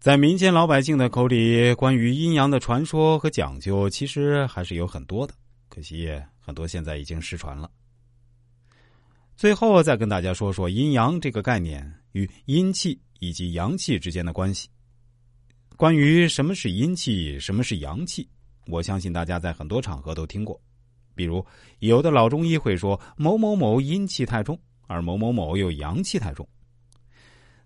在民间老百姓的口里，关于阴阳的传说和讲究，其实还是有很多的。可惜很多现在已经失传了。最后再跟大家说说阴阳这个概念与阴气以及阳气之间的关系。关于什么是阴气，什么是阳气，我相信大家在很多场合都听过。比如，有的老中医会说某某某阴气太重，而某某某又阳气太重。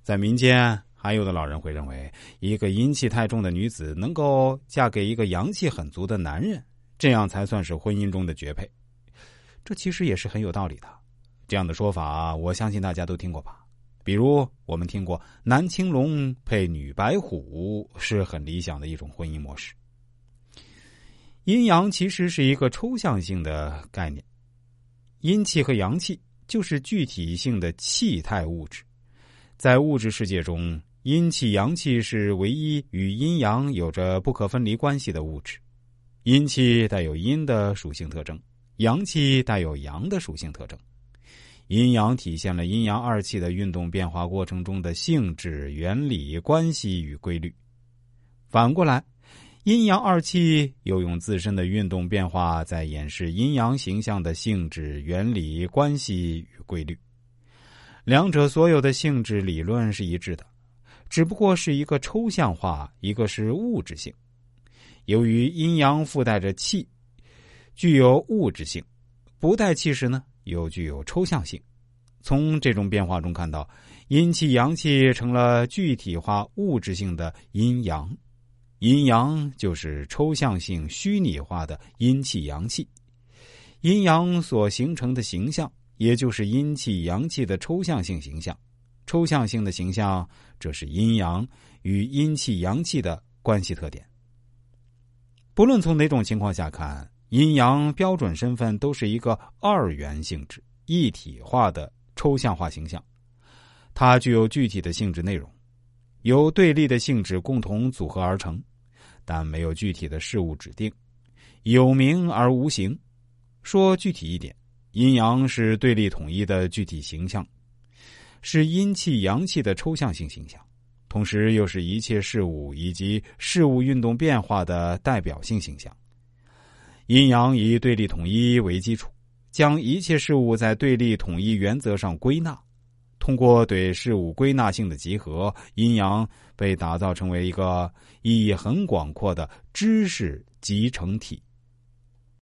在民间。还有的老人会认为，一个阴气太重的女子能够嫁给一个阳气很足的男人，这样才算是婚姻中的绝配。这其实也是很有道理的。这样的说法，我相信大家都听过吧？比如我们听过男青龙配女白虎是很理想的一种婚姻模式。阴阳其实是一个抽象性的概念，阴气和阳气就是具体性的气态物质，在物质世界中。阴气、阳气是唯一与阴阳有着不可分离关系的物质。阴气带有阴的属性特征，阳气带有阳的属性特征。阴阳体现了阴阳二气的运动变化过程中的性质、原理、关系与规律。反过来，阴阳二气又用自身的运动变化在演示阴阳形象的性质、原理、关系与规律。两者所有的性质理论是一致的。只不过是一个抽象化，一个是物质性。由于阴阳附带着气，具有物质性；不带气时呢，又具有抽象性。从这种变化中看到，阴气、阳气成了具体化、物质性的阴阳，阴阳就是抽象性、虚拟化的阴气、阳气。阴阳所形成的形象，也就是阴气、阳气的抽象性形象。抽象性的形象，这是阴阳与阴气、阳气的关系特点。不论从哪种情况下看，阴阳标准身份都是一个二元性质、一体化的抽象化形象。它具有具体的性质内容，由对立的性质共同组合而成，但没有具体的事物指定，有名而无形。说具体一点，阴阳是对立统一的具体形象。是阴气、阳气的抽象性形象，同时又是一切事物以及事物运动变化的代表性形象。阴阳以对立统一为基础，将一切事物在对立统一原则上归纳。通过对事物归纳性的集合，阴阳被打造成为一个意义很广阔的知识集成体。